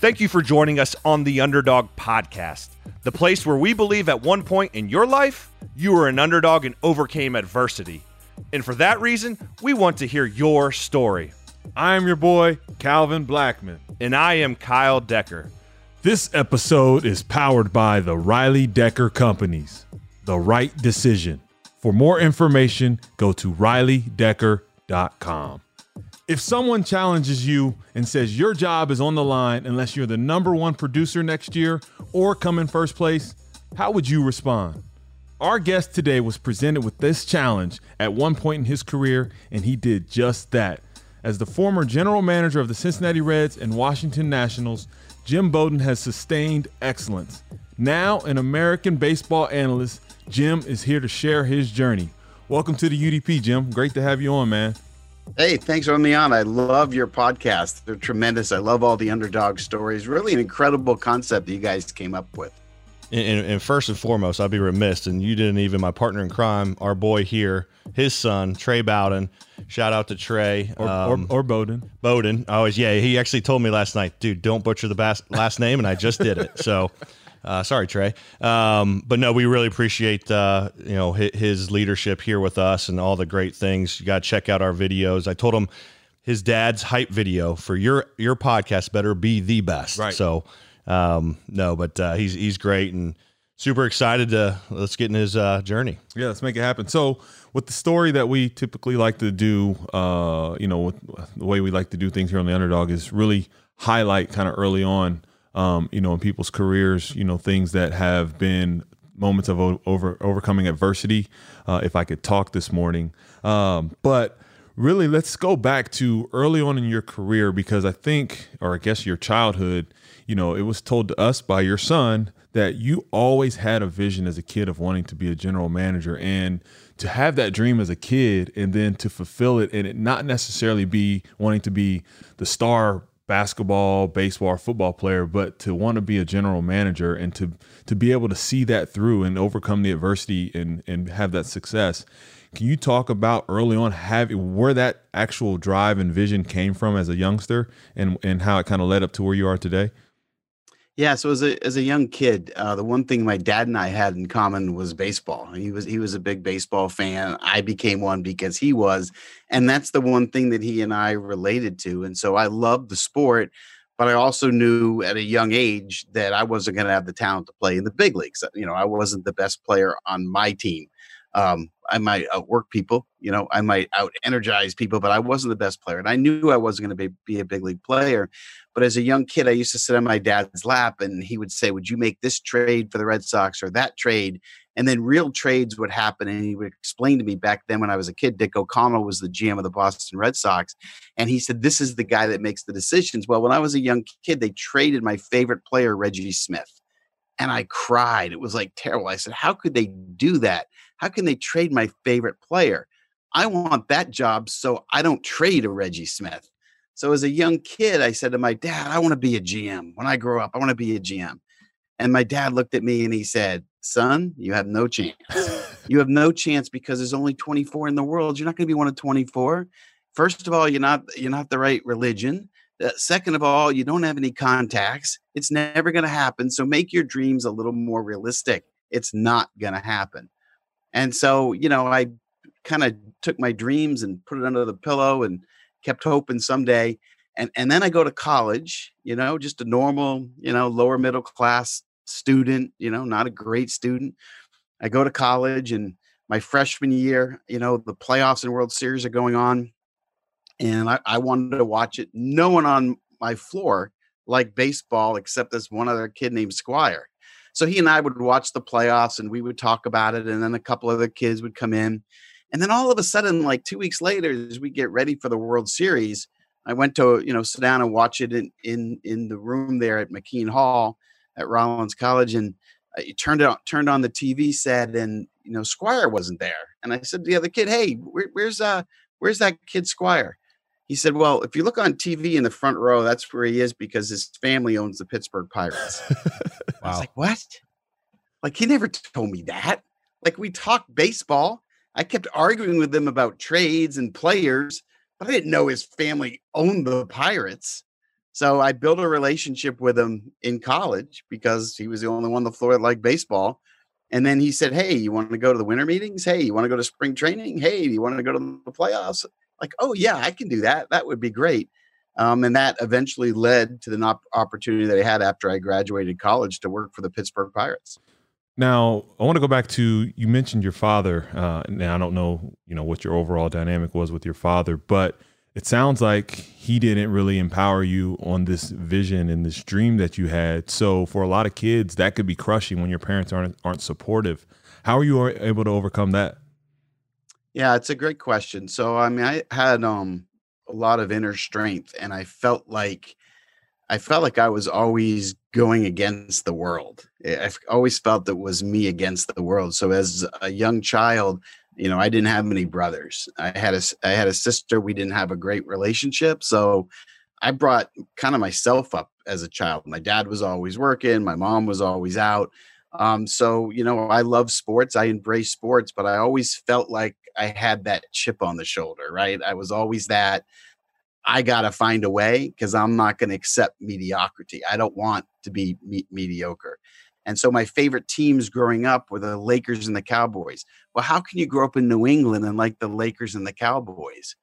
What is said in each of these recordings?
Thank you for joining us on the Underdog Podcast, the place where we believe at one point in your life, you were an underdog and overcame adversity. And for that reason, we want to hear your story. I am your boy, Calvin Blackman. And I am Kyle Decker. This episode is powered by the Riley Decker Companies. The right decision. For more information, go to rileydecker.com. If someone challenges you and says your job is on the line unless you're the number one producer next year or come in first place, how would you respond? Our guest today was presented with this challenge at one point in his career, and he did just that. As the former general manager of the Cincinnati Reds and Washington Nationals, Jim Bowden has sustained excellence. Now, an American baseball analyst, Jim is here to share his journey. Welcome to the UDP, Jim. Great to have you on, man. Hey, thanks for having me on. I love your podcast. They're tremendous. I love all the underdog stories. Really an incredible concept that you guys came up with. And, and, first and foremost, I'd be remiss, and you didn't even my partner in crime, our boy here, his son Trey Bowden. Shout out to Trey or, um, or, or Bowden. Bowden. Oh, yeah. He actually told me last night, dude, don't butcher the last name, and I just did it. So uh, sorry, Trey. Um, but no, we really appreciate uh, you know his, his, leadership here with us and all the great things. You got to check out our videos. I told him his dad's hype video for your your podcast better be the best. Right. So um, no, but uh, he's he's great and super excited to let's get in his uh, journey. Yeah, let's make it happen. So with the story that we typically like to do, uh, you know, with the way we like to do things here on the Underdog is really highlight kind of early on um, you know, in people's careers, you know, things that have been moments of over overcoming adversity. Uh, if I could talk this morning, um, but really, let's go back to early on in your career because I think, or I guess your childhood, you know, it was told to us by your son that you always had a vision as a kid of wanting to be a general manager and to have that dream as a kid and then to fulfill it and it not necessarily be wanting to be the star basketball, baseball, football player, but to want to be a general manager and to to be able to see that through and overcome the adversity and and have that success. Can you talk about early on have where that actual drive and vision came from as a youngster and and how it kind of led up to where you are today? Yeah, so as a as a young kid, uh, the one thing my dad and I had in common was baseball. He was he was a big baseball fan. I became one because he was, and that's the one thing that he and I related to. And so I loved the sport, but I also knew at a young age that I wasn't going to have the talent to play in the big leagues. You know, I wasn't the best player on my team. Um, I might outwork people, you know, I might out energize people, but I wasn't the best player. And I knew I wasn't going to be, be a big league player. But as a young kid, I used to sit on my dad's lap and he would say, Would you make this trade for the Red Sox or that trade? And then real trades would happen. And he would explain to me back then when I was a kid, Dick O'Connell was the GM of the Boston Red Sox. And he said, This is the guy that makes the decisions. Well, when I was a young kid, they traded my favorite player, Reggie Smith. And I cried. It was like terrible. I said, How could they do that? How can they trade my favorite player? I want that job so I don't trade a Reggie Smith. So as a young kid, I said to my dad, I want to be a GM. When I grow up, I want to be a GM. And my dad looked at me and he said, Son, you have no chance. you have no chance because there's only 24 in the world. You're not going to be one of 24. First of all, you're not you're not the right religion. Uh, second of all, you don't have any contacts. It's never going to happen. So make your dreams a little more realistic. It's not going to happen. And so, you know, I kind of took my dreams and put it under the pillow and kept hoping someday. And and then I go to college, you know, just a normal, you know, lower middle class student, you know, not a great student. I go to college and my freshman year, you know, the playoffs and World Series are going on. And I, I wanted to watch it. No one on my floor liked baseball except this one other kid named Squire. So he and I would watch the playoffs and we would talk about it. And then a couple other kids would come in. And then all of a sudden, like two weeks later, as we get ready for the World Series, I went to, you know, sit down and watch it in in, in the room there at McKean Hall at Rollins College. And I turned it turned on the TV set and, you know, Squire wasn't there. And I said to the other kid, Hey, where, where's uh where's that kid Squire? He said, Well, if you look on TV in the front row, that's where he is because his family owns the Pittsburgh Pirates. wow. I was like, What? Like, he never told me that. Like, we talked baseball. I kept arguing with him about trades and players, but I didn't know his family owned the Pirates. So I built a relationship with him in college because he was the only one on the floor that liked baseball. And then he said, Hey, you want to go to the winter meetings? Hey, you want to go to spring training? Hey, you want to go to the playoffs? Like, oh, yeah, I can do that. That would be great. Um, and that eventually led to the op- opportunity that I had after I graduated college to work for the Pittsburgh Pirates. Now, I want to go back to you mentioned your father. Uh, now, I don't know, you know, what your overall dynamic was with your father, but it sounds like he didn't really empower you on this vision and this dream that you had. So for a lot of kids, that could be crushing when your parents aren't aren't supportive. How are you able to overcome that? Yeah, it's a great question. So I mean, I had um a lot of inner strength and I felt like I felt like I was always going against the world. I've always felt that was me against the world. So as a young child, you know, I didn't have many brothers. I had a I had a sister. We didn't have a great relationship, so I brought kind of myself up as a child. My dad was always working. My mom was always out. Um, so you know, I love sports. I embrace sports, but I always felt like I had that chip on the shoulder. Right? I was always that. I got to find a way because I'm not going to accept mediocrity. I don't want to be me- mediocre. And so my favorite teams growing up were the Lakers and the Cowboys. Well, how can you grow up in New England and like the Lakers and the Cowboys?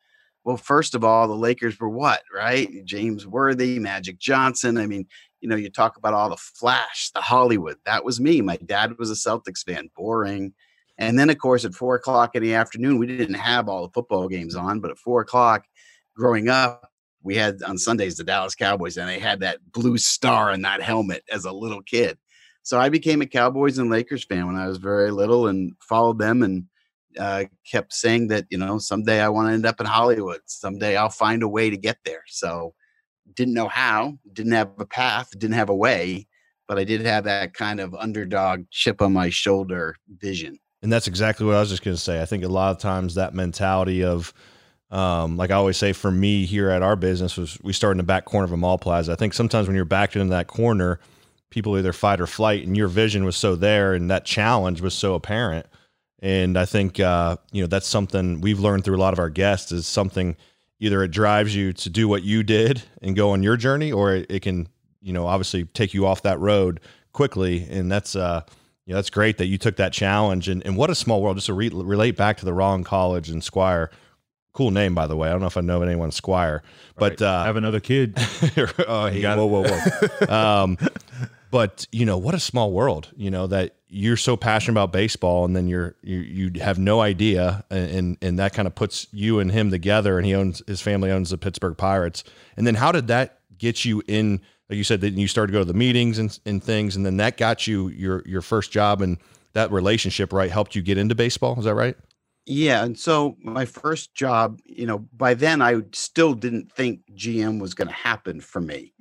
Well, first of all, the Lakers were what, right? James Worthy, Magic Johnson. I mean, you know, you talk about all the flash, the Hollywood. That was me. My dad was a Celtics fan, boring. And then, of course, at four o'clock in the afternoon, we didn't have all the football games on, but at four o'clock growing up, we had on Sundays the Dallas Cowboys, and they had that blue star in that helmet as a little kid. So I became a Cowboys and Lakers fan when I was very little and followed them and uh, kept saying that, you know, someday I want to end up in Hollywood. Someday I'll find a way to get there. So didn't know how, didn't have a path, didn't have a way, but I did have that kind of underdog chip on my shoulder vision. And that's exactly what I was just going to say. I think a lot of times that mentality of, um, like I always say, for me here at our business was we start in the back corner of a mall plaza. I think sometimes when you're backed into that corner, people either fight or flight, and your vision was so there, and that challenge was so apparent. And I think uh, you know that's something we've learned through a lot of our guests is something either it drives you to do what you did and go on your journey, or it, it can you know obviously take you off that road quickly. And that's uh, you know that's great that you took that challenge. And, and what a small world. Just to re- relate back to the Rollins College and Squire cool name by the way. I don't know if I know anyone Squire, but right. uh, I have another kid. oh, he, whoa, whoa, whoa. um, but you know what a small world you know that you're so passionate about baseball and then you're you, you have no idea and and that kind of puts you and him together and he owns his family owns the Pittsburgh Pirates. And then how did that get you in like you said that you started to go to the meetings and, and things and then that got you your your first job and that relationship right helped you get into baseball? Is that right? Yeah and so my first job you know by then I still didn't think GM was going to happen for me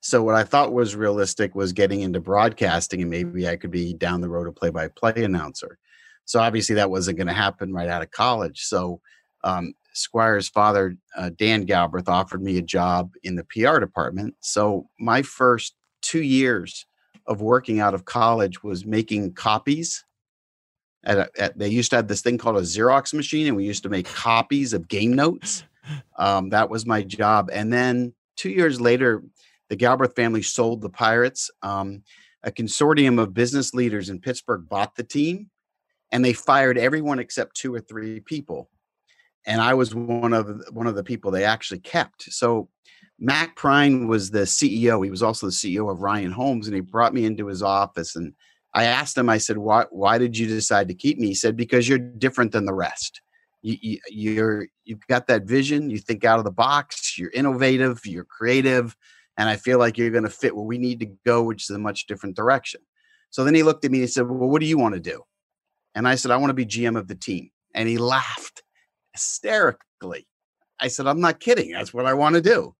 so what I thought was realistic was getting into broadcasting and maybe I could be down the road a play-by-play announcer. So obviously that wasn't going to happen right out of college. So um, Squire's father, uh, Dan Galbreath, offered me a job in the PR department. So my first two years of working out of college was making copies. At, a, at they used to have this thing called a Xerox machine, and we used to make copies of game notes. Um, that was my job. And then two years later, the Galbreath family sold the Pirates. Um, a consortium of business leaders in Pittsburgh bought the team, and they fired everyone except two or three people. And I was one of one of the people they actually kept. So Mac Prine was the CEO. He was also the CEO of Ryan Homes, and he brought me into his office. And I asked him, I said, "Why? Why did you decide to keep me?" He said, "Because you're different than the rest. You, you, you're you've got that vision. You think out of the box. You're innovative. You're creative." And I feel like you're going to fit where we need to go, which is a much different direction. So then he looked at me and he said, Well, what do you want to do? And I said, I want to be GM of the team. And he laughed hysterically. I said, I'm not kidding. That's what I want to do.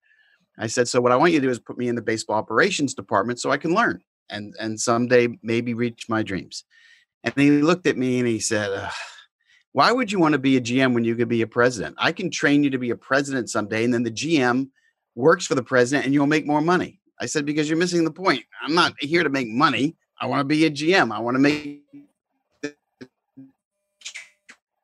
I said, So what I want you to do is put me in the baseball operations department so I can learn and, and someday maybe reach my dreams. And he looked at me and he said, Why would you want to be a GM when you could be a president? I can train you to be a president someday. And then the GM works for the president and you'll make more money. I said, because you're missing the point. I'm not here to make money. I want to be a GM. I want to make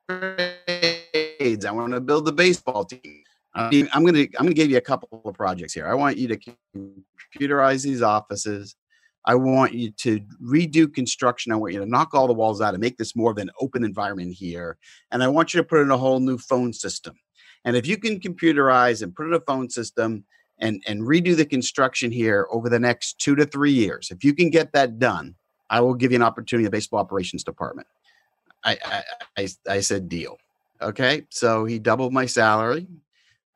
trades. I want to build the baseball team. I'm gonna I'm gonna give you a couple of projects here. I want you to computerize these offices. I want you to redo construction. I want you to knock all the walls out and make this more of an open environment here. And I want you to put in a whole new phone system. And if you can computerize and put in a phone system and, and redo the construction here over the next two to three years, if you can get that done, I will give you an opportunity in the baseball operations department. I, I, I, I said deal. Okay. So he doubled my salary.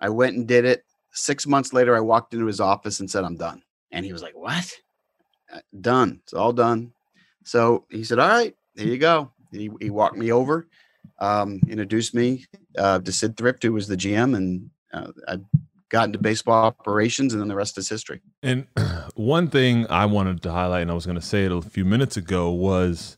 I went and did it. Six months later, I walked into his office and said, I'm done. And he was like, What? Uh, done. It's all done. So he said, All right, here you go. He, he walked me over, um, introduced me uh, to Sid Thrift, who was the GM, and uh, I got into baseball operations, and then the rest is history. And one thing I wanted to highlight, and I was going to say it a few minutes ago, was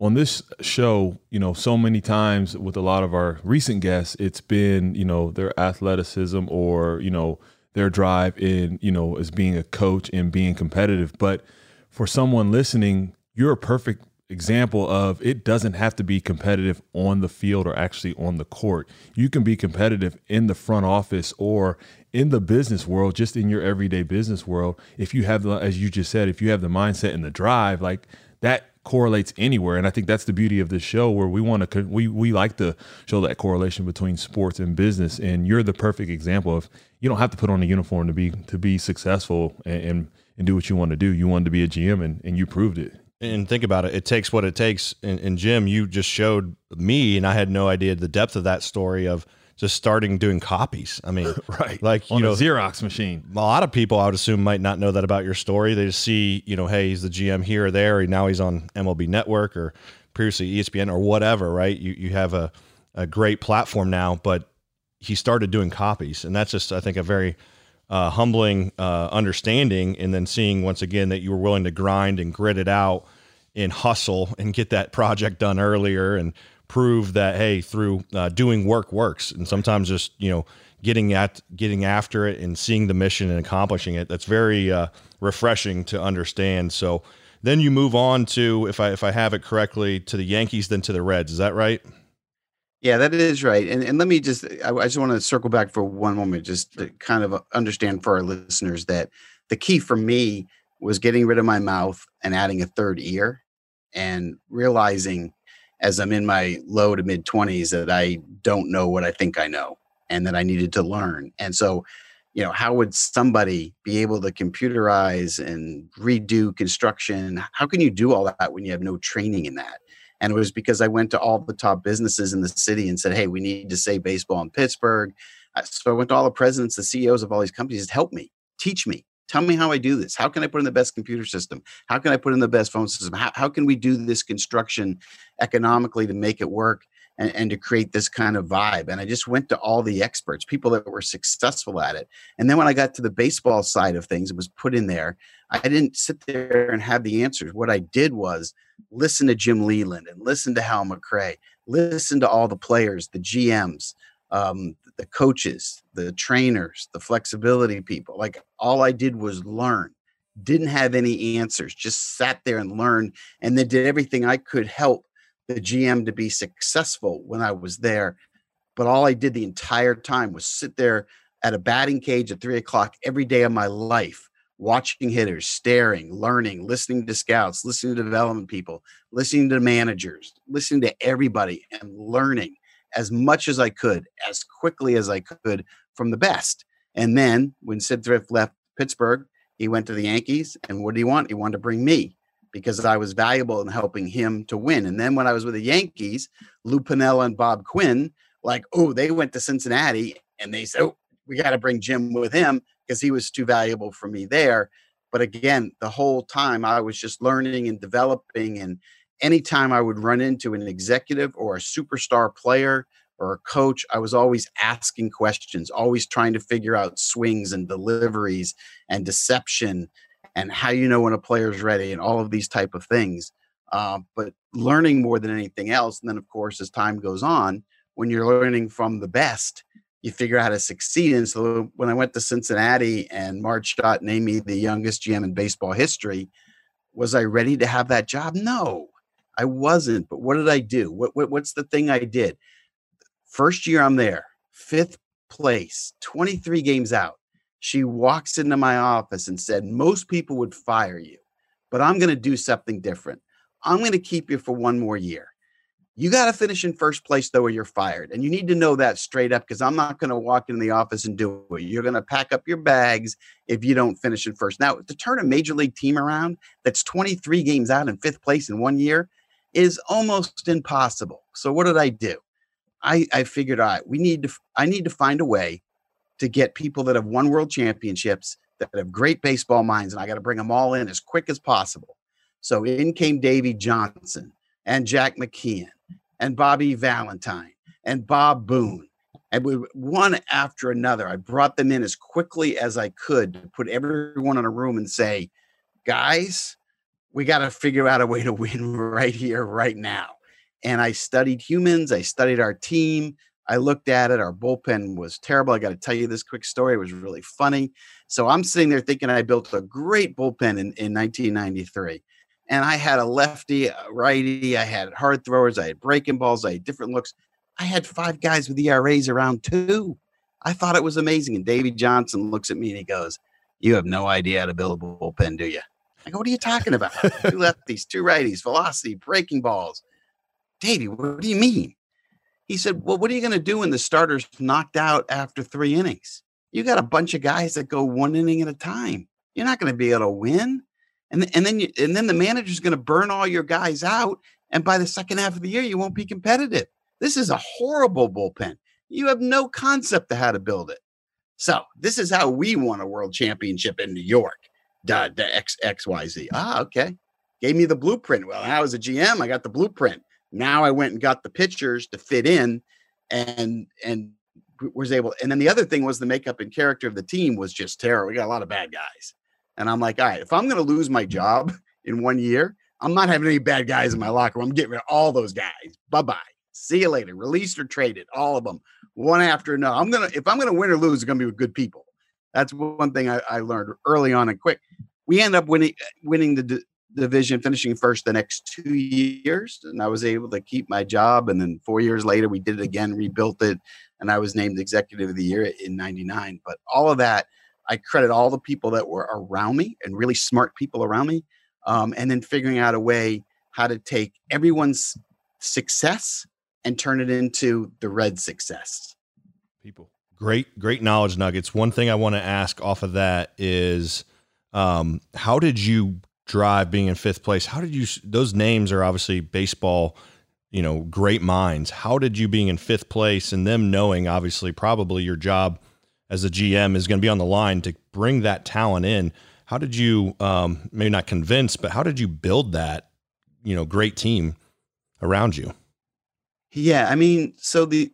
on this show, you know, so many times with a lot of our recent guests, it's been, you know, their athleticism or, you know, their drive in, you know, as being a coach and being competitive. But for someone listening, you're a perfect example of it doesn't have to be competitive on the field or actually on the court. You can be competitive in the front office or in the business world, just in your everyday business world. If you have as you just said, if you have the mindset and the drive, like that correlates anywhere. And I think that's the beauty of this show where we want to, we, we like to show that correlation between sports and business. And you're the perfect example of, you don't have to put on a uniform to be, to be successful and, and, and do what you want to do. You wanted to be a GM and, and you proved it. And think about it. It takes what it takes. And, and Jim, you just showed me, and I had no idea the depth of that story of just starting doing copies. I mean, right, like you On know, Xerox machine. A lot of people, I would assume, might not know that about your story. They just see, you know, hey, he's the GM here or there. Now he's on MLB Network or previously ESPN or whatever. Right? You you have a a great platform now, but he started doing copies, and that's just, I think, a very uh, humbling uh, understanding. And then seeing once again that you were willing to grind and grit it out and hustle and get that project done earlier and prove that hey, through uh, doing work works, and sometimes just you know getting at getting after it and seeing the mission and accomplishing it. That's very uh, refreshing to understand. So then you move on to if I if I have it correctly to the Yankees, then to the Reds. Is that right? Yeah, that is right. And and let me just I, I just want to circle back for one moment, just to kind of uh, understand for our listeners that the key for me was getting rid of my mouth and adding a third ear and realizing as I'm in my low to mid 20s that I don't know what I think I know and that I needed to learn. And so, you know, how would somebody be able to computerize and redo construction? How can you do all that when you have no training in that? And it was because I went to all the top businesses in the city and said, hey, we need to say baseball in Pittsburgh. So I went to all the presidents, the CEOs of all these companies, help me, teach me, Tell me how I do this. How can I put in the best computer system? How can I put in the best phone system? How, how can we do this construction economically to make it work and, and to create this kind of vibe? And I just went to all the experts, people that were successful at it. And then when I got to the baseball side of things, it was put in there. I didn't sit there and have the answers. What I did was listen to Jim Leyland and listen to Hal McRae, listen to all the players, the GMs, um, the coaches, the trainers, the flexibility people. Like all I did was learn. Didn't have any answers, just sat there and learned, and then did everything I could help the GM to be successful when I was there. But all I did the entire time was sit there at a batting cage at three o'clock every day of my life, watching hitters, staring, learning, listening to scouts, listening to development people, listening to managers, listening to everybody and learning as much as I could, as quickly as I could from the best. And then when Sid Thrift left Pittsburgh, he went to the Yankees. And what did he want? He wanted to bring me because I was valuable in helping him to win. And then when I was with the Yankees, Lou Piniella and Bob Quinn, like, oh, they went to Cincinnati and they said, oh, we got to bring Jim with him because he was too valuable for me there. But again, the whole time I was just learning and developing and anytime I would run into an executive or a superstar player or a coach, I was always asking questions, always trying to figure out swings and deliveries and deception and how you know when a player is ready and all of these type of things. Uh, but learning more than anything else. And then, of course, as time goes on, when you're learning from the best, you figure out how to succeed. And so when I went to Cincinnati and Marge Schott named me the youngest GM in baseball history, was I ready to have that job? No. I wasn't, but what did I do? What, what what's the thing I did? First year I'm there, fifth place, 23 games out, she walks into my office and said, Most people would fire you, but I'm going to do something different. I'm going to keep you for one more year. You got to finish in first place, though, or you're fired. And you need to know that straight up because I'm not going to walk into the office and do it. You're going to pack up your bags if you don't finish in first. Now, to turn a major league team around that's 23 games out in fifth place in one year is almost impossible. So, what did I do? I, I figured, all right, we need to, I need to find a way to get people that have won world championships, that have great baseball minds, and I got to bring them all in as quick as possible. So in came Davey Johnson and Jack McKeon and Bobby Valentine and Bob Boone. And we one after another, I brought them in as quickly as I could to put everyone in a room and say, guys, we got to figure out a way to win right here, right now. And I studied humans, I studied our team, I looked at it. Our bullpen was terrible. I got to tell you this quick story. It was really funny. So I'm sitting there thinking I built a great bullpen in, in 1993. And I had a lefty, a righty, I had hard throwers, I had breaking balls, I had different looks. I had five guys with ERAs around two. I thought it was amazing. And Davey Johnson looks at me and he goes, You have no idea how to build a bullpen, do you? I go, What are you talking about? two lefties, two righties, velocity, breaking balls. Davey, what do you mean? He said, Well, what are you going to do when the starter's knocked out after three innings? You got a bunch of guys that go one inning at a time. You're not going to be able to win. And, and then you, and then the manager's going to burn all your guys out. And by the second half of the year, you won't be competitive. This is a horrible bullpen. You have no concept of how to build it. So this is how we won a world championship in New York. The, the X, XYZ. Ah, okay. Gave me the blueprint. Well, I was a GM. I got the blueprint. Now I went and got the pictures to fit in and and was able and then the other thing was the makeup and character of the team was just terrible. We got a lot of bad guys. And I'm like, all right, if I'm gonna lose my job in one year, I'm not having any bad guys in my locker room. I'm getting rid of all those guys. Bye-bye. See you later. Released or traded, all of them, one after another. I'm gonna if I'm gonna win or lose, it's gonna be with good people. That's one thing I, I learned early on and quick. We end up winning winning the division, finishing first the next two years. And I was able to keep my job. And then four years later, we did it again, rebuilt it, and I was named executive of the year in 99. But all of that, I credit all the people that were around me and really smart people around me. Um, and then figuring out a way how to take everyone's success and turn it into the red success. People. Great, great knowledge nuggets. One thing I want to ask off of that is um, how did you drive being in fifth place. How did you? Those names are obviously baseball, you know, great minds. How did you being in fifth place and them knowing obviously probably your job as a GM is going to be on the line to bring that talent in? How did you um, maybe not convince, but how did you build that you know great team around you? Yeah, I mean, so the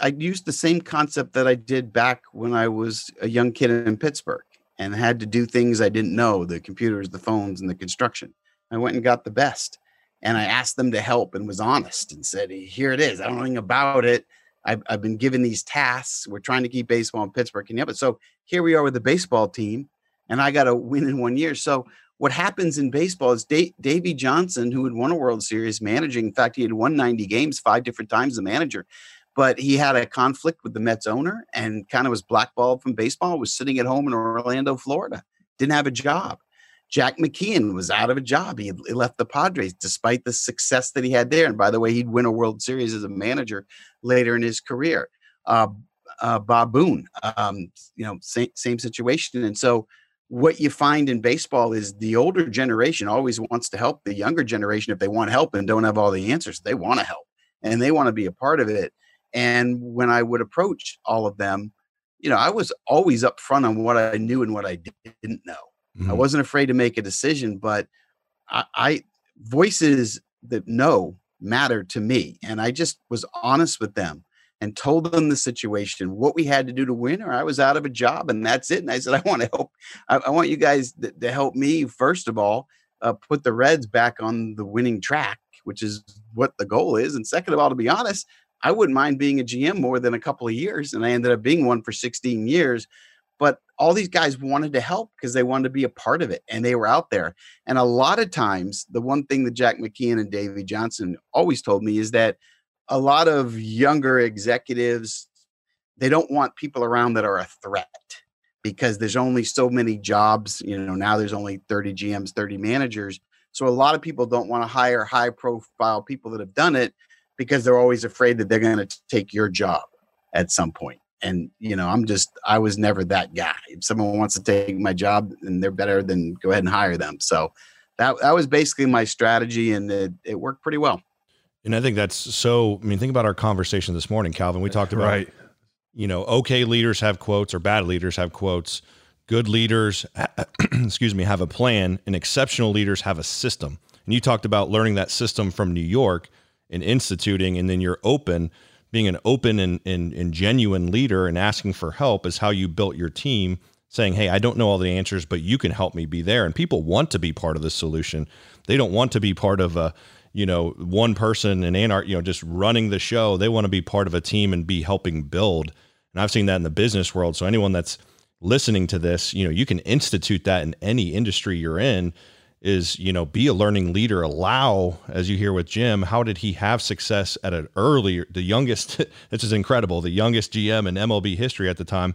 I used the same concept that I did back when I was a young kid in Pittsburgh and had to do things I didn't know the computers, the phones, and the construction. I went and got the best. And I asked them to help and was honest and said, Here it is. I don't know anything about it. I've, I've been given these tasks. We're trying to keep baseball in Pittsburgh. You help it? So here we are with the baseball team, and I got to win in one year. So what happens in baseball is Dave, Davey Johnson, who had won a World Series managing, in fact, he had won 90 games five different times a manager but he had a conflict with the Mets owner and kind of was blackballed from baseball, was sitting at home in Orlando, Florida, didn't have a job. Jack McKeon was out of a job. He, left the Padres despite the success that he had there. And by the way, he'd win a World Series as a manager later in his career. Uh, uh, Bob Boone, um, you know, same, same situation. And so, what you find in baseball is the older generation always wants to help the younger generation if they want help and don't have all the answers. They want to help and they want to be a part of it. And when I would approach all of them, you know, I was always upfront on what I knew and what I didn't know. Mm-hmm. I wasn't afraid to make a decision, but I, I voices that know mattered to me. And I just was honest with them and told them the situation, what we had to do to win, or I was out of a job, and that's it. And I said, I want to help. I, I want you guys to, to, help me first of all, uh, put the Reds back on the winning track, which is what the goal is. And second of all, to be honest, I wouldn't mind being a GM more than a couple of years. And I ended up being one for 16 years. But all these guys wanted to help because they wanted to be a part of it and they were out there. And a lot of times, the one thing that Jack McKeon and Davey Johnson always told me is that a lot of younger executives they don't want people around that are a threat because there's only so many jobs. You know, now there's only 30 GMs, 30 managers. So a lot of people don't want to hire high profile people that have done it because they're always afraid that they're going to take your job at some point. And you know, I'm just I was never that guy. If someone wants to take my job and they're better, then go ahead and hire them. So that that was basically my strategy, and it, it worked pretty well. And I think that's so. I mean, think about our conversation this morning, Calvin. We talked about right you know, okay leaders have quotes or bad leaders have quotes. Good leaders, excuse me, have a plan, and exceptional leaders have a system. And you talked about learning that system from New York and instituting, and then you're open. Being an open and, and, and genuine leader and asking for help is how you built your team, saying, Hey, I don't know all the answers, but you can help me be there. And people want to be part of the solution. They don't want to be part of a, you know, one person and anarch, you know, just running the show. They want to be part of a team and be helping build. And I've seen that in the business world. So anyone that's listening to this, you know, you can institute that in any industry you're in is, you know, be a learning leader. Allow, as you hear with Jim, how did he have success at an earlier, the youngest, this is incredible, the youngest GM in MLB history at the time.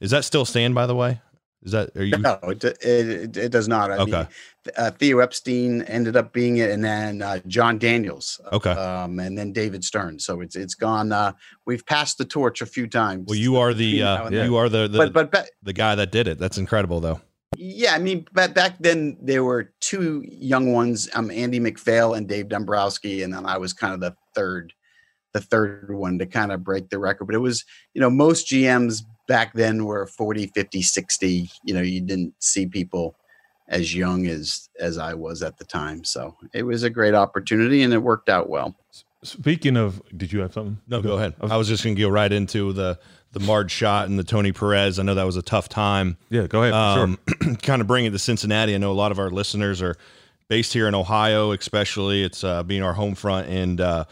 Is that still stand, by the way? Is that are you? No, it it, it does not. I okay. Mean, uh, Theo Epstein ended up being it, and then uh, Jon Daniels. Okay. Um, and then David Stearns. So it's it's gone. Uh, we've passed the torch a few times. Well, you are the uh, you are the the, but, but, the guy that did it. That's incredible, though. Yeah, I mean, but back then there were two young ones, um, Andy MacPhail and Dave Dombrowski, and then I was kind of the third, the third one to kind of break the record. But it was, you know, most GMs back then were 40 50 60 you know you didn't see people as young as as i was at the time. So it was a great opportunity and it worked out well. Speaking of did you have something? No go ahead. I was just going to go right into the the Marge Schott and the Tony Perez. I know that was a tough time. Yeah, go ahead. Um, sure. kind of bring it to Cincinnati. I know a lot of our listeners are based here in Ohio, especially. It's uh, being our home front, and uh,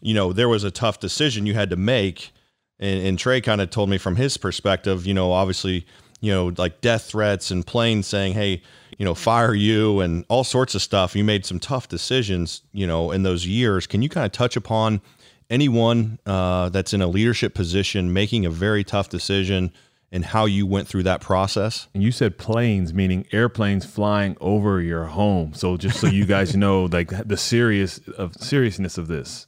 you know there was a tough decision you had to make and, and Trey kind of told me from his perspective, you know, obviously, you know, like death threats and planes saying, hey, you know, fire you and all sorts of stuff. You made some tough decisions, you know, in those years. Can you kind of touch upon anyone uh, that's in a leadership position making a very tough decision and how you went through that process? And you said planes, meaning airplanes flying over your home. So just so you guys know, like the serious of seriousness of this.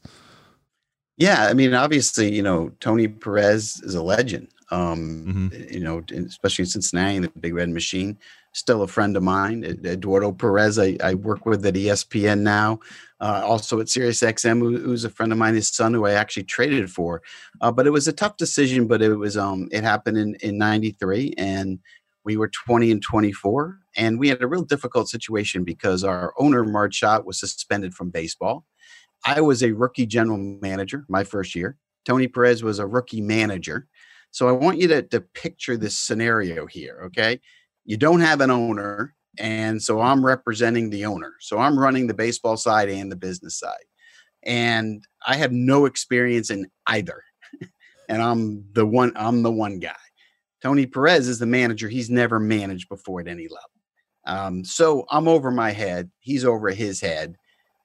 Yeah, I mean, obviously, you know, Tony Perez is a legend. Um, mm-hmm. You know, especially in Cincinnati, the Big Red Machine. Still a friend of mine, Eduardo Perez. I, I work with at ESPN now. Uh, also at SiriusXM, who, who's a friend of mine, his son, who I actually traded for. Uh, but it was a tough decision. But it was um, it happened in in '93, and we were 20 and 24, and we had a real difficult situation because our owner Marge Schott was suspended from baseball I was a rookie general manager my first year. Tony Perez was a rookie manager. So I want you to, to picture this scenario here. Okay. You don't have an owner. And so I'm representing the owner. So I'm running the baseball side and the business side. And I have no experience in either. and I'm the one, I'm the one guy. Tony Perez is the manager. He's never managed before at any level. Um, so I'm over my head. He's over his head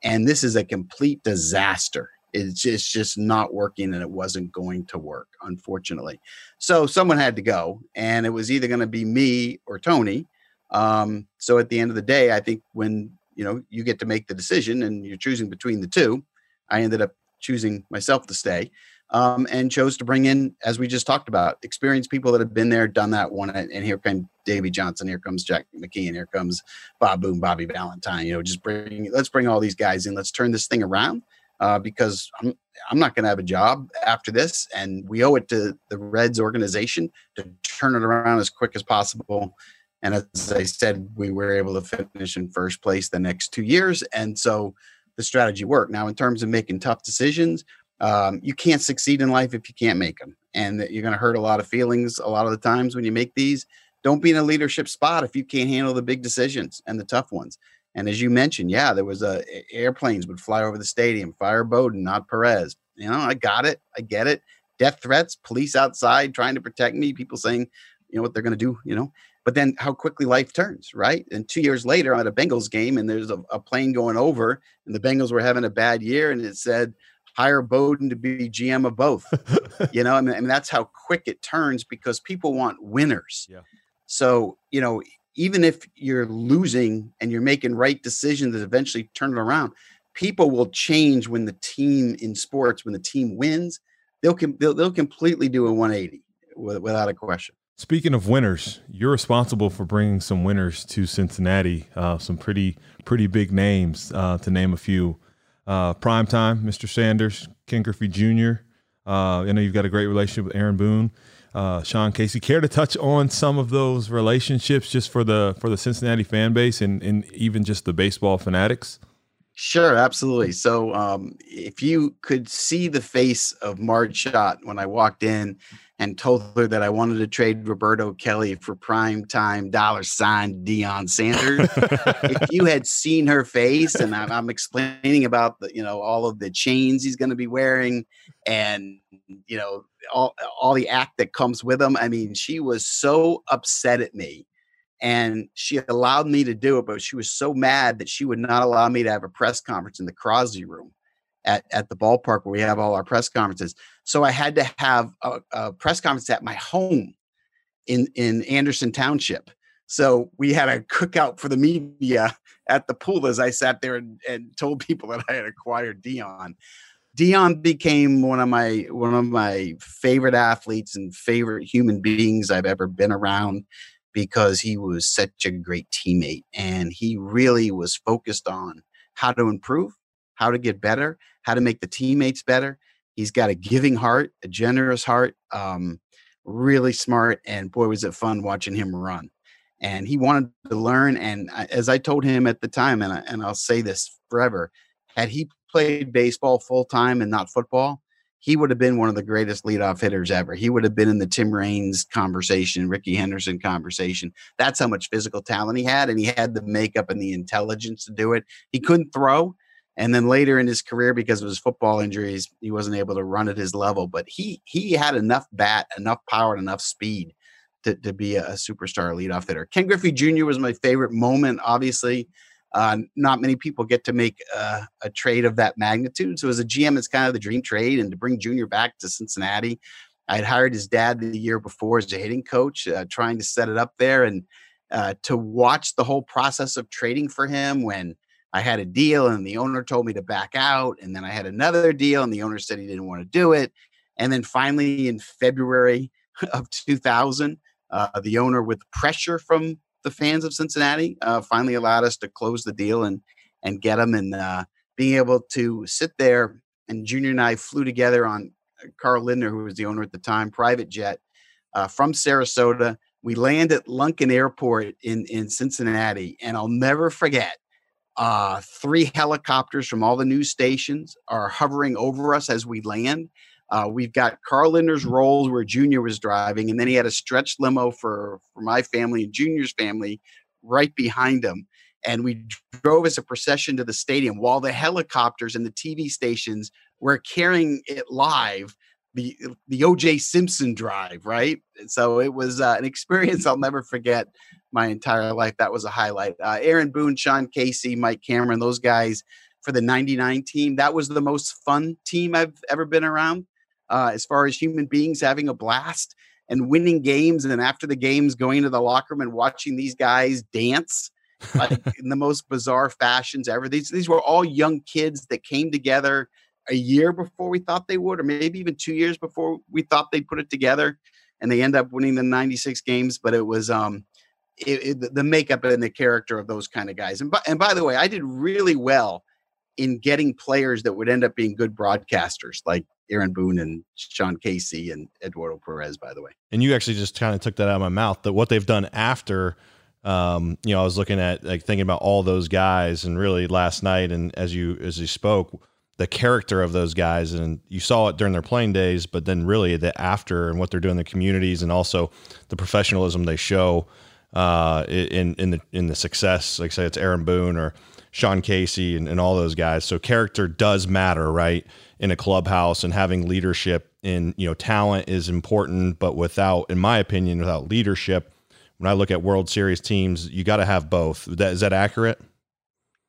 and this is a complete disaster it's just, it's just not working and it wasn't going to work unfortunately so someone had to go and it was either going to be me or tony um, so at the end of the day i think when you know you get to make the decision and you're choosing between the two i ended up choosing myself to stay um, and chose to bring in, as we just talked about, experienced people that have been there, done that one. And here came Davey Johnson, here comes Jack McKeon, here comes Bob Boone, Bobby Valentine. You know, just bring let's bring all these guys in. Let's turn this thing around uh, because I'm I'm not going to have a job after this, and we owe it to the Reds organization to turn it around as quick as possible. And as I said, we were able to finish in first place the next two years, and so the strategy worked. Now, in terms of making tough decisions, um, you can't succeed in life if you can't make them and that you're going to hurt a lot of feelings a lot of the times when you make these don't be in a leadership spot if you can't handle the big decisions and the tough ones and as you mentioned yeah there was a airplanes would fly over the stadium fire bowden not perez you know i got it i get it death threats police outside trying to protect me people saying you know what they're going to do you know but then how quickly life turns right and two years later I'm at a bengals game and there's a, a plane going over and the bengals were having a bad year and it said hire Bowden to be GM of both. you know, I mean, I mean, that's how quick it turns because people want winners. Yeah. So, you know, even if you're losing and you're making right decisions that eventually turn it around, people will change when the team in sports, when the team wins, they'll they'll, they'll completely do a 180 without a question. Speaking of winners, you're responsible for bringing some winners to Cincinnati. Uh, some pretty pretty big names uh, to name a few. Uh, Prime time, Mr. Sanders, Ken Griffey Jr. Uh, I know you've got a great relationship with Aaron Boone, uh, Sean Casey. Care to touch on some of those relationships just for the for the Cincinnati fan base and, and even just the baseball fanatics? Sure, absolutely. So, um, if you could see the face of Marge Schott when I walked in and told her that I wanted to trade Roberto Kelly for prime time dollar sign Deion Sanders, if you had seen her face, and I'm, I'm, explaining about the, you know, all of the chains he's going to be wearing, and you know, all all the act that comes with him. I mean, she was so upset at me and she allowed me to do it, but she was so mad that she would not allow me to have a press conference in the Crosby room at, at the ballpark where we have all our press conferences. So I had to have a, a press conference at my home in, in Anderson Township. So we had a cookout for the media at the pool as I sat there and, and told people that I had acquired Deion. Dion became one of my one of my favorite athletes and favorite human beings I've ever been around because he was such a great teammate and he really was focused on how to improve, how to get better, how to make the teammates better. He's got a giving heart, a generous heart, um, really smart, and boy, was it fun watching him run. And he wanted to learn. And as I told him at the time, and, I, and I'll say this forever, had he played baseball full time and not football, he would have been one of the greatest leadoff hitters ever. He would have been in the Tim Raines conversation, Rickey Henderson conversation. That's how much physical talent he had, and he had the makeup and the intelligence to do it. He couldn't throw, and then later in his career, because of his football injuries, he wasn't able to run at his level. But he he had enough bat, enough power, and enough speed to, to be a, superstar leadoff hitter. Ken Griffey Jr. was my favorite moment, obviously. Uh, not many people get to make uh, a trade of that magnitude. So as a GM, it's kind of the dream trade. And to bring Junior back to Cincinnati, I had hired his dad the year before as a hitting coach, uh, trying to set it up there, and uh, to watch the whole process of trading for him when I had a deal and the owner told me to back out, and then I had another deal and the owner said he didn't want to do it, and then finally in February of 2000. Uh, the owner, with pressure from the fans of Cincinnati uh, finally allowed us to close the deal and and get them. And uh, being able to sit there and Junior and I flew together on uh, Carl Lindner, who was the owner at the time, private jet uh, from Sarasota. We land at Lunken Airport in in Cincinnati, and I'll never forget. Uh, three helicopters from all the news stations are hovering over us as we land. Uh, we've got Carl Lindner's mm. Rolls where Junior was driving, and then he had a stretch limo for for my family and Junior's family right behind him. And we drove as a procession to the stadium while the helicopters and the TV stations were carrying it live. The the OJ Simpson drive, right? So it was uh, an experience I'll never forget my entire life. That was a highlight. Uh, Aaron Boone, Sean Casey, Mike Cameron, those guys for the 99 team. That was the most fun team I've ever been around uh, as far as human beings having a blast and winning games. And then after the games, going to the locker room and watching these guys dance like in the most bizarre fashions ever. These, these were all young kids that came together a year before we thought they would, or maybe even two years before we thought they'd put it together. And they end up winning the 96 games. But it was, um, it, it, the makeup and the character of those kind of guys. And by, and by the way, I did really well in getting players that would end up being good broadcasters, like Aaron Boone and Sean Casey and Eduardo Perez, by the way. And you actually just kind of took that out of my mouth. That what they've done after, um, you know, I was looking at like thinking about all those guys, and really last night, and as you as you spoke, the character of those guys, and you saw it during their playing days, but then really the after and what they're doing in the communities, and also the professionalism they show uh, in in the in the success. Like say it's Aaron Boone or Sean Casey and, and all those guys. So character does matter, right? In a clubhouse and having leadership in, you know, talent is important, but without, in my opinion, without leadership, when I look at World Series teams, you got to have both. That, is that accurate?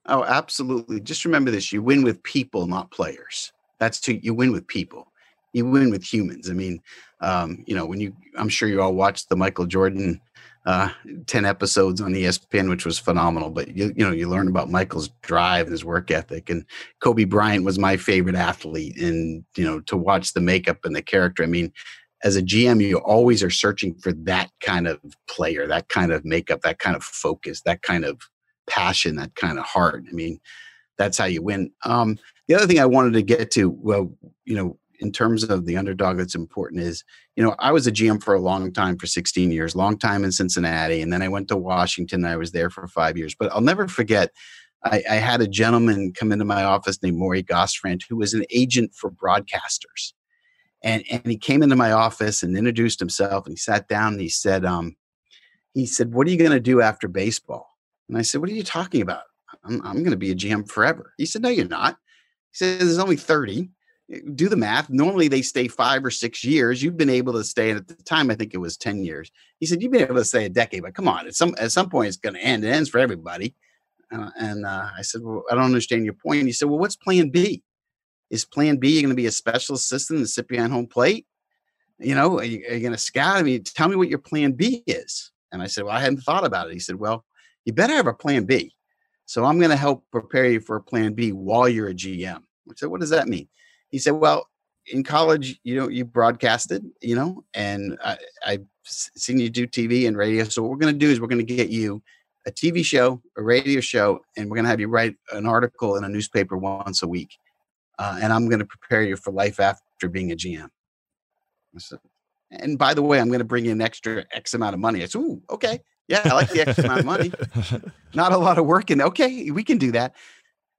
Oh, absolutely. Just remember this: you win with people, not players. That's who you win with people. You win with humans. I mean, um, you know, when you, I'm sure you all watched the Michael Jordan uh, 10 episodes on ESPN, which was phenomenal. But you, you know, you learn about Michael's drive and his work ethic. And Kobe Bryant was my favorite athlete. And, you know, to watch the makeup and the character, I mean, as a GM, you always are searching for that kind of player, that kind of makeup, that kind of focus, that kind of passion, that kind of heart. I mean, that's how you win. Um, the other thing I wanted to get to, well, you know, in terms of the underdog that's important is, you know, I was a GM for a long time, for 16 years, long time in Cincinnati. And then I went to Washington. I was there for five years. But I'll never forget, I, I had a gentleman come into my office named Maury Gostfrand, who was an agent for broadcasters. And, and he came into my office and introduced himself and he sat down and he said, um, he said, what are you going to do after baseball? And I said, what are you talking about? I'm, I'm going to be a GM forever. He said, no, you're not. He said, there's only 30 do the math. Normally they stay five or six years. You've been able to stay, at the time I think it was ten years. He said you've been able to stay a decade, but come on, at some at some point it's going to end. It ends for everybody. Uh, and uh, I said, well, I don't understand your point. He said, well, what's Plan B? Is Plan B going to be a special assistant to sit behind home plate? You know, are you, you going to scout? I mean, tell me what your Plan B is. And I said, well, I hadn't thought about it. He said, well, you better have a Plan B. So I'm going to help prepare you for a Plan B while you're a GM. I said, what does that mean? He said, "Well, in college, you know, you broadcasted, you know, and I, I've seen you do TV and radio. So what we're going to do is we're going to get you a TV show, a radio show, and we're going to have you write an article in a newspaper once a week. Uh, and I'm going to prepare you for life after being a GM." I said, and by the way, I'm going to bring in extra X amount of money. I said, "Ooh, okay." Yeah, I like the X amount of money. Not a lot of work, and okay, we can do that.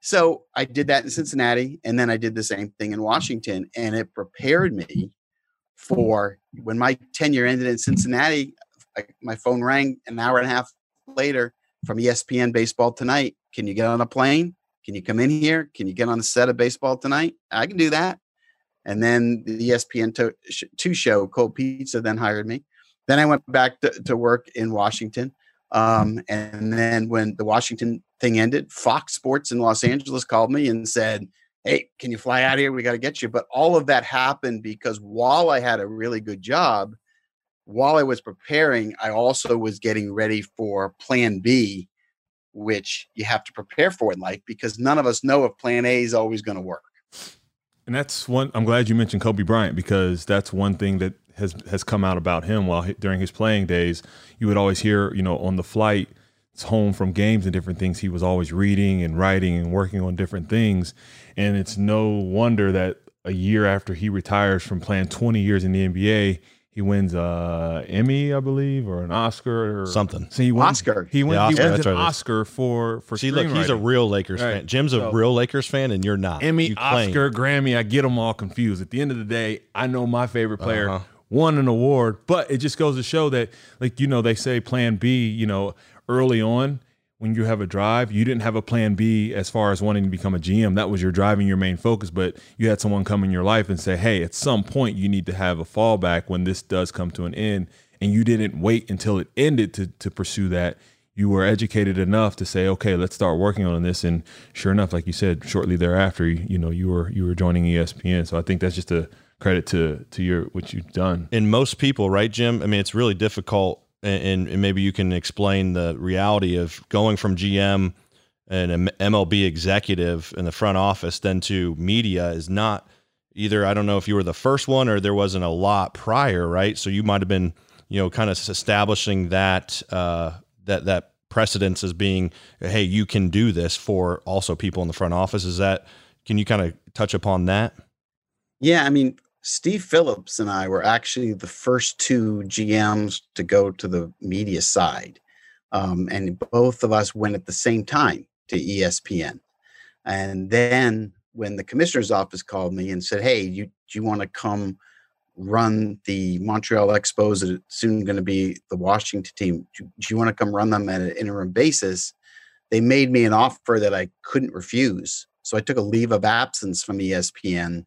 So I did that in Cincinnati, and then I did the same thing in Washington, and it prepared me for when my tenure ended in Cincinnati. I, my phone rang an hour and a half later from ESPN Baseball Tonight. Can you get on a plane? Can you come in here? Can you get on the set of Baseball Tonight? I can do that. And then the ESPN to, two show, Cold Pizza, then hired me. Then I went back to, to work in Washington. Um, and then when the Washington thing ended, Fox Sports in Los Angeles called me and said, Hey, can you fly out here? We got to get you. But all of that happened because while I had a really good job, while I was preparing, I also was getting ready for plan B, which you have to prepare for in life because none of us know if plan A is always going to work. And that's one. I'm glad you mentioned Kobe Bryant because that's one thing that has has come out about him while during his playing days. You would always hear, you know, on the flight home from games and different things, he was always reading and writing and working on different things. And it's no wonder that a year after he retires from playing 20 years in the NBA, he wins a Emmy, I believe, or an Oscar or something. So he wins, Oscar. He, win, Oscar, he wins an right Oscar for for. See, look, he's a real Lakers right. fan. Jim's a so, real Lakers fan, and you're not. Emmy, you Oscar, Grammy. I get them all confused. At the end of the day, I know my favorite player. Uh-huh won an award, but it just goes to show that, like, you know, they say plan B, you know, early on when you have a drive, you didn't have a plan B as far as wanting to become a GM. That was your driving your main focus, but you had someone come in your life and say, hey, at some point you need to have a fallback when this does come to an end. And you didn't wait until it ended to, to pursue that. You were educated enough to say, okay, let's start working on this. And sure enough, like you said, shortly thereafter, you, you know, you were you were joining ESPN. So I think that's just a credit to to your what you've done. And most people, right, Jim? I mean, it's really difficult and, and maybe you can explain the reality of going from GM and an MLB executive in the front office then to media is not either. I don't know if you were the first one or there wasn't a lot prior, right? So you might have been, you know, kind of establishing that uh, that that precedence as being, hey, you can do this for also people in the front office. Is that? Can you kind of touch upon that? Yeah, I mean, Steve Phillips and I were actually the first two GMs to go to the media side. Um, and both of us went at the same time to ESPN. And then when the commissioner's office called me and said, Hey, you, do you want to come run the Montreal Expos that soon going to be the Washington team? Do, do you want to come run them at an interim basis? They made me an offer that I couldn't refuse. So I took a leave of absence from ESPN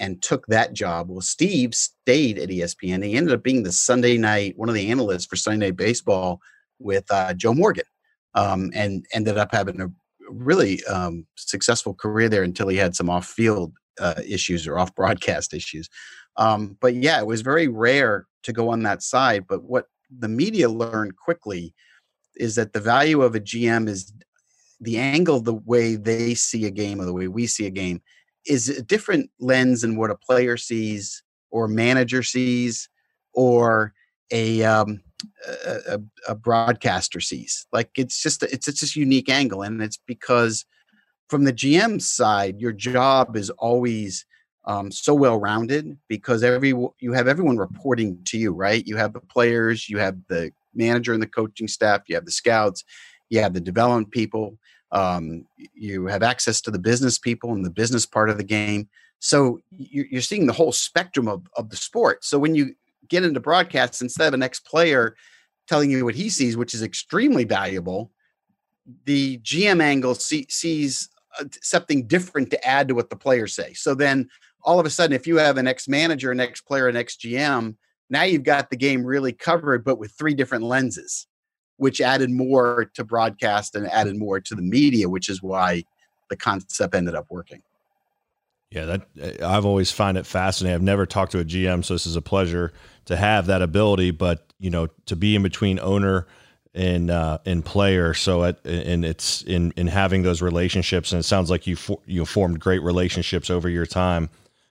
and took that job. Well, Steve stayed at ESPN. He ended up being the Sunday night, one of the analysts for Sunday Night Baseball with uh, Joe Morgan, um, and ended up having a really um, successful career there until he had some off-field uh, issues or off broadcast issues. Um, but yeah, it was very rare to go on that side. But what the media learned quickly is that the value of a GM is the angle, the way they see a game or the way we see a game is a different lens than what a player sees or manager sees or a um, a, a, broadcaster sees. Like it's just it's it's just unique angle, and it's because from the GM side, your job is always um, so well rounded because every you have everyone reporting to you, right? You have the players, you have the manager and the coaching staff, you have the scouts, you have the development people, um, you have access to the business people and the business part of the game. So you're seeing the whole spectrum of, of the sport. So when you get into broadcasts instead of an ex player telling you what he sees, which is extremely valuable, the GM angle see, sees uh, something different to add to what the players say. So then all of a sudden, if you have an ex manager, an ex player, an ex GM, now you've got the game really covered, but with three different lenses, which added more to broadcast and added more to the media, which is why the concept ended up working. Yeah, that I've always find it fascinating. I've never talked to a GM, so this is a pleasure to have that ability. But you know, to be in between owner and uh, and player, so and it's in in having those relationships, and it sounds like you for, you formed great relationships over your time.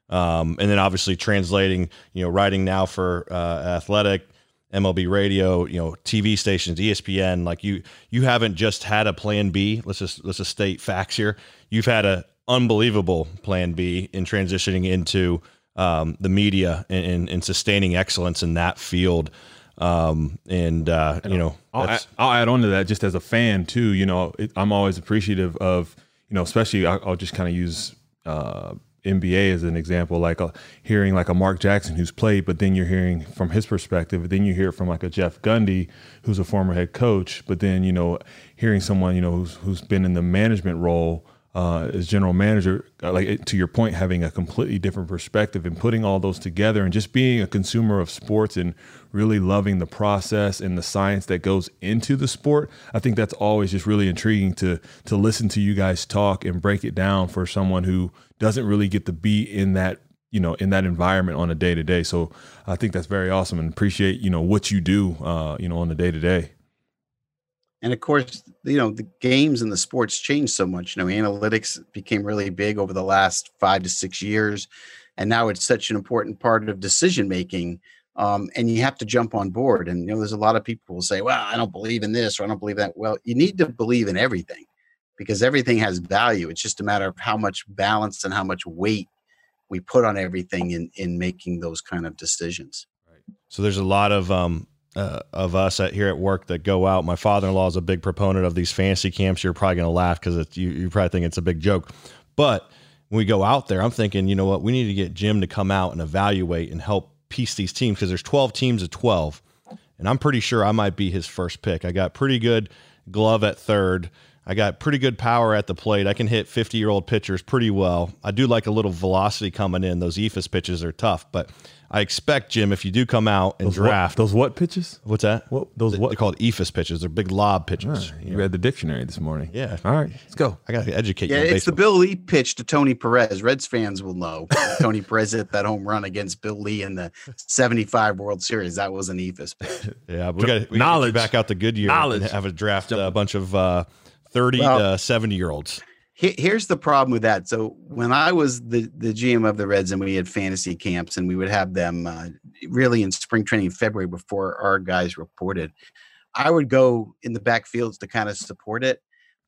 Um, and then obviously translating, you know, writing now for uh, Athletic, MLB Radio, you know, TV stations, ESPN. Like you, you haven't just had a plan B. Let's just let's just state facts here. You've had a unbelievable plan B in transitioning into um, the media and, and, sustaining excellence in that field. Um, and, uh, and you know, I'll add, I'll add, on to that just as a fan too, you know, it, I'm always appreciative of, you know, especially I'll, I'll just kind of use, uh, NBA as an example, like a, uh, hearing like a Mark Jackson who's played, but then you're hearing from his perspective. Then you hear from like a Jeff Gundy who's a former head coach, but then you know hearing someone you know who's who's been in the management role uh, as general manager, uh, like to your point, having a completely different perspective and putting all those together and just being a consumer of sports and really loving the process and the science that goes into the sport. I think that's always just really intriguing to to listen to you guys talk and break it down for someone who doesn't really get to be in that you know in that environment on a day to day. So I think that's very awesome and appreciate you know what you do uh, you know on the day to day and of course you know the games and the sports changed so much you know analytics became really big over the last five to six years and now it's such an important part of decision making um, and you have to jump on board. And you know there's a lot of people who will say well i don't believe in this or i don't believe that. Well you need to believe in everything because everything has value. It's just a matter of how much balance and how much weight we put on everything in in making those kind of decisions. Right. So there's a lot of um uh, of us at, here at work that go out. My father-in-law is a big proponent of these fantasy camps. You're probably going to laugh because you, you probably think it's a big joke, but when we go out there, I'm thinking, you know what, we need to get Jim to come out and evaluate and help piece these teams because there's 12 teams of 12, and I'm pretty sure I might be his first pick. I got pretty good glove at third. I got pretty good power at the plate. I can hit 50 year old pitchers pretty well. I do like a little velocity coming in. Those eephus pitches are tough, but I expect Jim, if you do come out and those draft what, those what pitches? What's that? What those what? They're called eephus pitches. They're big lob pitches. Right. You, you read the dictionary this morning. Yeah. All right, let's go. I got to educate yeah, you. Yeah, it's the Bill Lee pitch to Tony Perez. Reds fans will know. Tony Perez hit that home run against Bill Lee in the '75 World Series. That was an eephus pitch. yeah, we got knowledge back out the good year. Knowledge. And have a draft a bunch of uh, 30 well, to 70 year olds here's the problem with that. So when I was the the GM of the Reds and we had fantasy camps and we would have them uh, really in spring training in February before our guys reported, I would go in the backfields to kind of support it.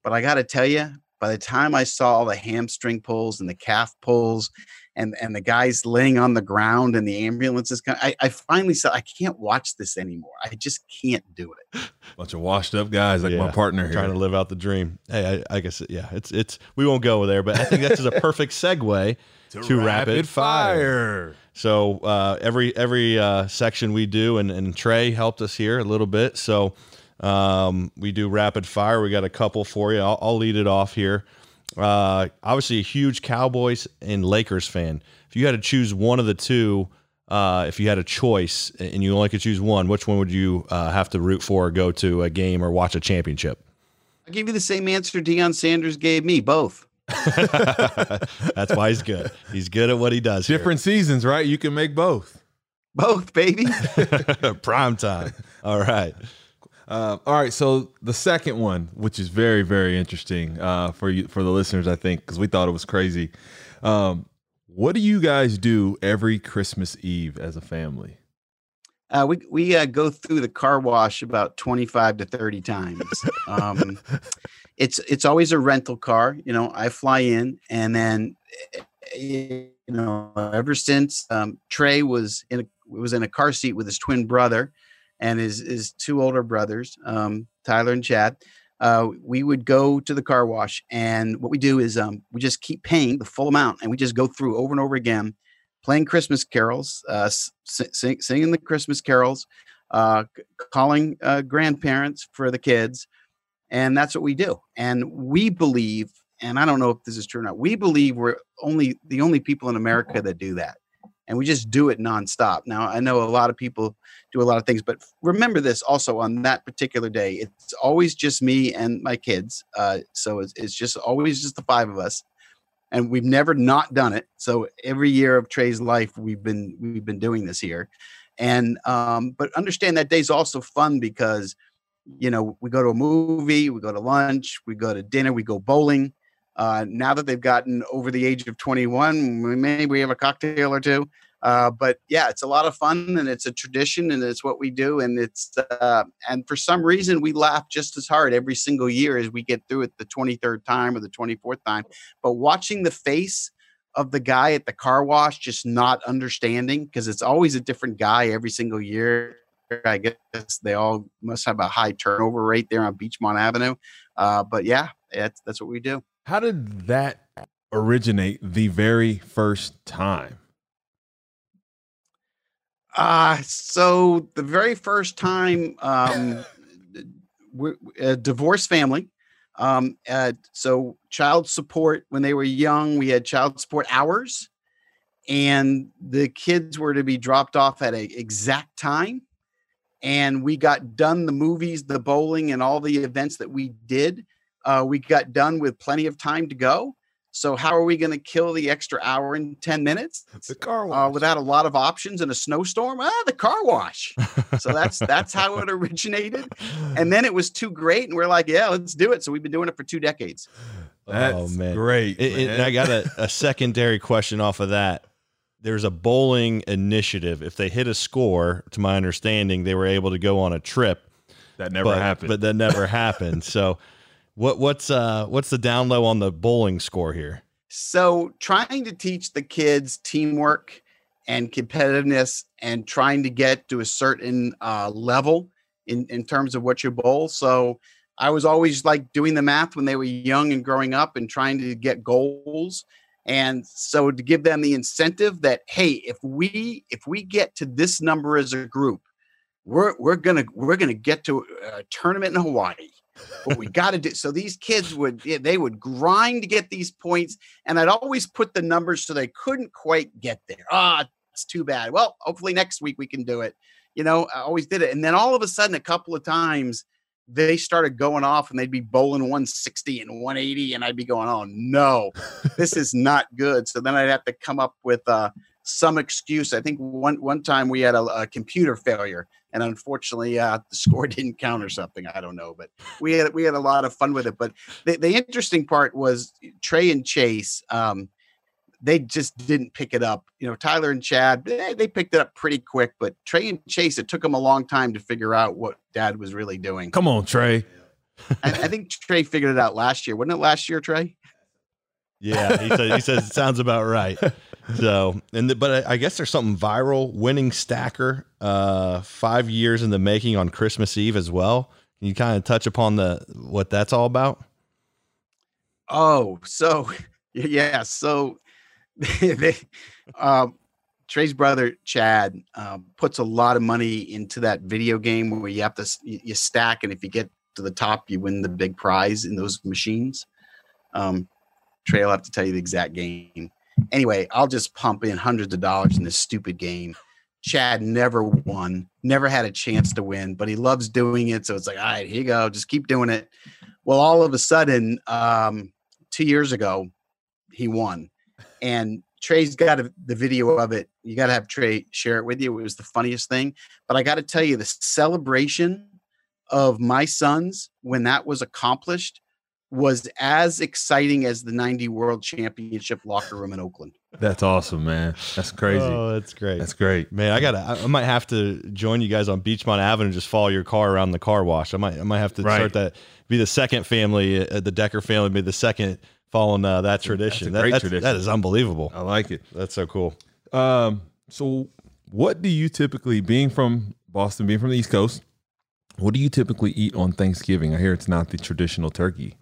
But I got to tell you, by the time I saw all the hamstring pulls and the calf pulls and and the guys laying on the ground and the ambulances. I, I finally said I can't watch this anymore. I just can't do it. Bunch of washed up guys like yeah, my partner here. trying to live out the dream. Hey, I, I, guess yeah, it's it's we won't go there, but I think that's a perfect segue to, to, rapid, rapid fire. fire. So uh, every every uh, section we do, and, and Trey helped us here a little bit. So um, we do rapid fire. We got a couple for you. I'll, I'll lead it off here. Uh, obviously, a huge Cowboys and Lakers fan. If you had to choose one of the two, uh, if you had a choice and you only could choose one, which one would you uh, have to root for, or go to a game, or watch a championship? I'll give you the same answer Deion Sanders gave me. Both. That's why he's good. He's good at what he does. Different seasons, right? You can make both. Both, baby. Prime time. All right. Uh, all right, so the second one, which is very, very interesting uh, for you for the listeners, I think, because we thought it was crazy. Um, what do you guys do every Christmas Eve as a family? Uh, we we uh, go through the car wash about twenty five to thirty times. Um, it's it's always a rental car. You know, I fly in, and then you know, ever since um, Trey was in a was in a car seat with his twin brother and his his two older brothers, um, Tyler and Chad. Uh, we would go to the car wash, and what we do is um, we just keep paying the full amount, and we just go through over and over again, playing Christmas carols, uh, sing, singing the Christmas carols, uh, calling uh, grandparents for the kids, and that's what we do. And we believe, and I don't know if this is true or not, we believe we're only the only people in America that do that and we just do it nonstop. Now, I know a lot of people do a lot of things, but remember this also on that particular day, it's always just me and my kids. Uh, so it's, it's just always just the five of us, and we've never not done it. So every year of Trey's life, we've been we've been doing this here, and um, but understand that day's also fun because you know we go to a movie, we go to lunch, we go to dinner, we go bowling. Uh, now that they've gotten over the age of 21, maybe we have a cocktail or two. Uh, but yeah, it's a lot of fun and it's a tradition and it's what we do. And it's, uh, and for some reason, we laugh just as hard every single year as we get through it the 23rd time or the 24th time. But watching the face of the guy at the car wash just not understanding because it's always a different guy every single year. I guess they all must have a high turnover rate there on Beachmont Avenue. Uh, but yeah, that's that's what we do. How did that originate the very first time? Uh, so the very first time, um, a family. Um, uh, so child support when they were young, we had child support hours, and the kids were to be dropped off at an exact time. And we got done the movies, the bowling, and all the events that we did uh, we got done with plenty of time to go. So how are we going to kill the extra hour and 10 minutes? The car uh, wash. Uh, without a lot of options in a snowstorm? Ah, the car wash. so that's that's how it originated. And then it was too great and we're like, yeah, let's do it. So we've been doing it for 2 decades. That's oh, man. great. It, and I got a, a secondary question off of that. There's a bowling initiative. If they hit a score, to my understanding, they were able to go on a trip. That never but, happened. But that never happened. So what what's uh what's the down low on the bowling score here? So trying to teach the kids teamwork and competitiveness and trying to get to a certain uh, level in, in terms of what you bowl. So I was always like doing the math when they were young and growing up and trying to get goals. And so to give them the incentive that, hey, if we if we get to this number as a group, we're we're gonna we're gonna get to a tournament in Hawaii what we got to do. So these kids would they would grind to get these points, and I'd always put the numbers so they couldn't quite get there. Ah, oh, it's too bad. Well, hopefully next week we can do it. You know, I always did it, and then all of a sudden, a couple of times they started going off and they'd be bowling 160 and 180 and i'd be going oh no this is not good so then i'd have to come up with uh, some excuse. I think one one time we had a, a computer failure and unfortunately uh, the score didn't count or something. I don't know but we had we had a lot of fun with it. But the, the interesting part was trey and chase um, they just didn't pick it up. You know tyler and chad they, they, picked it up pretty quick but trey and chase it took them a long time to figure out what dad was really doing. Come on trey. I, I think trey figured it out last year. Wasn't it last year trey? Yeah, he says he says it sounds about right. So, and the, but I, I, guess there's something viral winning stacker, uh, five years in the making on Christmas Eve as well. Can you kind of touch upon the what that's all about? Oh, so yeah, so they, um, Trey's brother Chad um, puts a lot of money into that video game where you have to you stack, and if you get to the top, you win the big prize in those machines. Um, Trey will have to tell you the exact game. Anyway, I'll just pump in hundreds of dollars in this stupid game. Chad never won, never had a chance to win, but he loves doing it. So it's like, all right, here you go. Just keep doing it. Well, all of a sudden, um, two years ago, he won. And Trey's got a, the video of it. You got to have Trey share it with you. It was the funniest thing. But I got to tell you, the celebration of my sons when that was accomplished was as exciting as the 90 World Championship locker room in Oakland. That's awesome, man. That's crazy. Oh, that's great. That's great. Man, I gotta. I might have to join you guys on Beachmont Avenue. and Just follow your car around the car wash. I might. I might have to Right. start that. Be the second family. Uh, the Decker family. Be the second following uh, that tradition. That's a great that, tradition. That is unbelievable. I like it. That's so cool. Um, so what do you typically, being from Boston, being from the East Coast, what do you typically eat on Thanksgiving? I hear it's not the traditional turkey.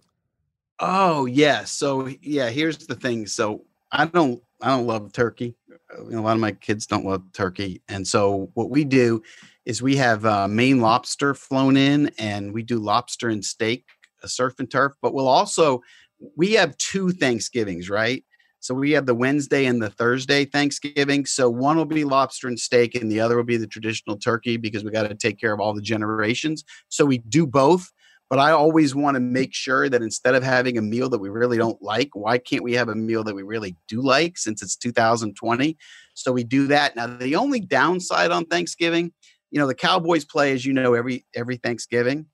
Oh yeah. So yeah, here's the thing. So I don't I don't love turkey. Uh, a lot of my kids don't love turkey, and so what we do is we have uh, Maine lobster flown in, and we do lobster and steak, a surf and turf. But we'll also we have two Thanksgivings, right? So we have the Wednesday and the Thursday Thanksgiving. So one will be lobster and steak, and the other will be the traditional turkey because we got to take care of all the generations. So we do both but I always want to make sure that instead of having a meal that we really don't like, why can't we have a meal that we really do like since it's 2020? So we do that. Now, the only downside on Thanksgiving, you know, the Cowboys play, as you know, every every Thanksgiving.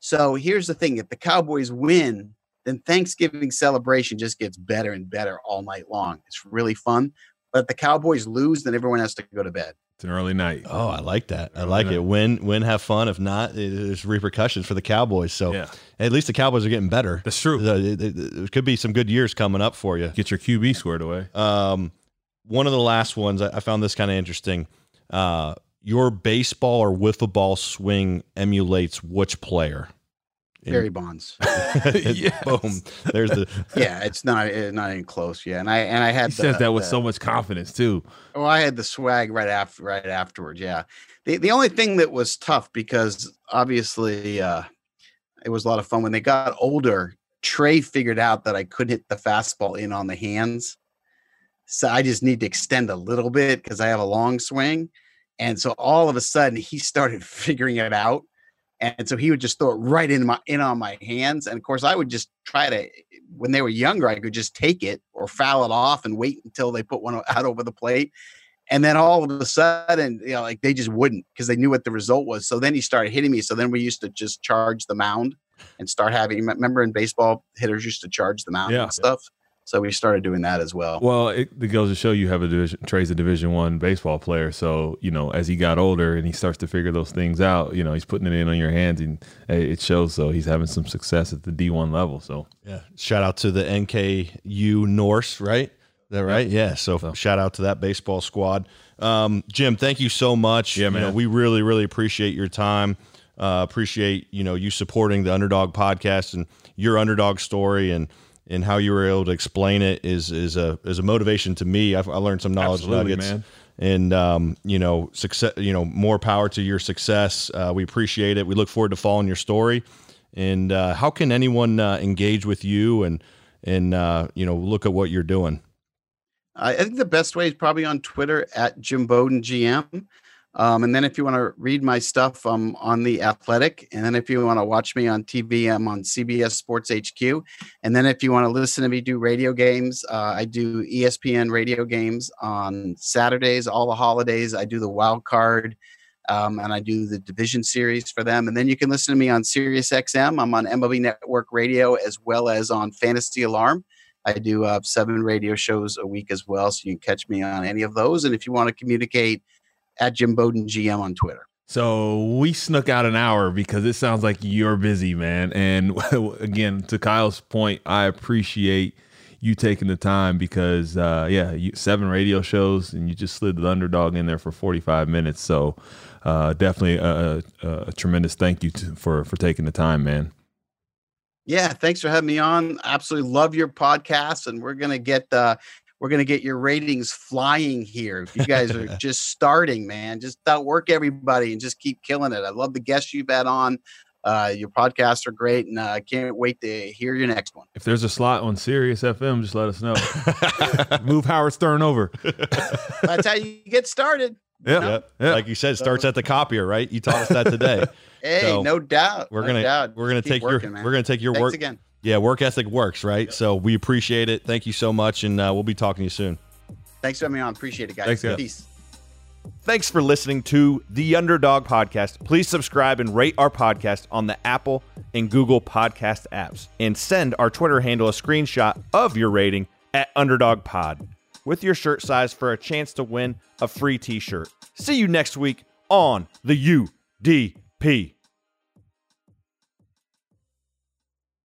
So here's the thing: if the Cowboys win, then Thanksgiving celebration just gets better and better all night long. It's really fun. But if the Cowboys lose, then everyone has to go to bed. It's an early night. Oh, I like that. I like night. it. Win, win, have fun. If not, there's repercussions for the Cowboys. So Yeah, at least the Cowboys are getting better. that's true. The- it- it- There could be some good years coming up for you. Get your QB squared away. Um, one of the last ones I, I found this kind of interesting. Uh, your baseball or wiffle ball swing emulates which player? Barry Bonds. Yes. Boom. There's the yeah, it's not it's not even close. Yeah, and I and I had He says the- that with the- so much confidence too. Well, I had the swag right after right afterwards. Yeah. The the only thing that was tough because obviously uh it was a lot of fun when they got older. Trey figured out that I couldn't hit the fastball in on the hands. So I just need to extend a little bit because I have a long swing. And so all of a sudden he started figuring it out. And so he would just throw it right in my in on my hands. And of course, I would just try to when they were younger, I could just take it or foul it off and wait until they put one out over the plate. And then all of a sudden, you know, like they just wouldn't because they knew what the result was. So then he started hitting me. So then we used to just charge the mound and start having. Remember in baseball, hitters used to charge the mound Yeah. and stuff. So we started doing that as well. Well, it, it goes to show you have a division. Trey's a Division One baseball player, so you know as he got older and he starts to figure those things out, you know he's putting it in on your hands, and uh, it shows. So he's having some success at the D one level. So yeah. Shout out to the NKU Norse, right? Is that right? Yeah. So, So- shout out to that baseball squad. Um, Jim, thank you so much. Yeah, You know, man. we really, really appreciate your time. Uh, appreciate you know you supporting the Underdog podcast and your underdog story and and how you were able to explain it is is a is a motivation to me. I've, I learned some knowledge Absolutely, nuggets. man. and um, you know success you know more power to your success uh, we appreciate it we look forward to following your story and uh, how can anyone uh, engage with you and and uh, you know look at what you're doing I I think the best way is probably on Twitter at Jim Bowden GM. Um, and then if you want to read my stuff, I'm on the Athletic. And then if you want to watch me on TV, I'm on CBS Sports HQ. And then if you want to listen to me do radio games, uh, I do ESPN radio games on Saturdays, all the holidays. I do the wild card. Um, and I do the division series for them. And then you can listen to me on Sirius XM. I'm on MLB Network Radio as well as on Fantasy Alarm. I do uh, seven radio shows a week as well, so you can catch me on any of those. And if you want to communicate, at Jim Bowden GM on Twitter. So we snuck out an hour because it sounds like you're busy, man. And again, to Kyle's point, I appreciate you taking the time because, uh, yeah, you, seven radio shows and you just slid the underdog in there for 45 minutes. So uh, definitely a, a, a tremendous thank you to, for for taking the time, man. Yeah, thanks for having me on. Absolutely love your podcast, and we're gonna get uh, we're gonna get your ratings flying here. You guys are just starting, man. Just outwork everybody and just keep killing it. I love the guests you've had on. Uh, your podcasts are great, and uh, I can't wait to hear your next one. If there's a slot on Sirius FM, just let us know. Move Howard Stern over. That's how you get started. Yeah, Yeah. yeah. like you said it starts at the copier right you taught us that today Hey, So, no doubt. we're no gonna doubt. we're gonna Keep take working, your man. we're gonna take your Thanks work again. Yeah, work ethic works, right? So we appreciate it. Thank you so much, and uh, we'll be talking to you soon. Thanks for having me on. Appreciate it, guys. Thanks, guys. Peace. Thanks for listening to the Underdog Podcast. Please subscribe and rate our podcast on the Apple and Google Podcast apps. And send our Twitter handle a screenshot of your rating at Underdog Pod with your shirt size for a chance to win a free t shirt. See you next week on the UDP.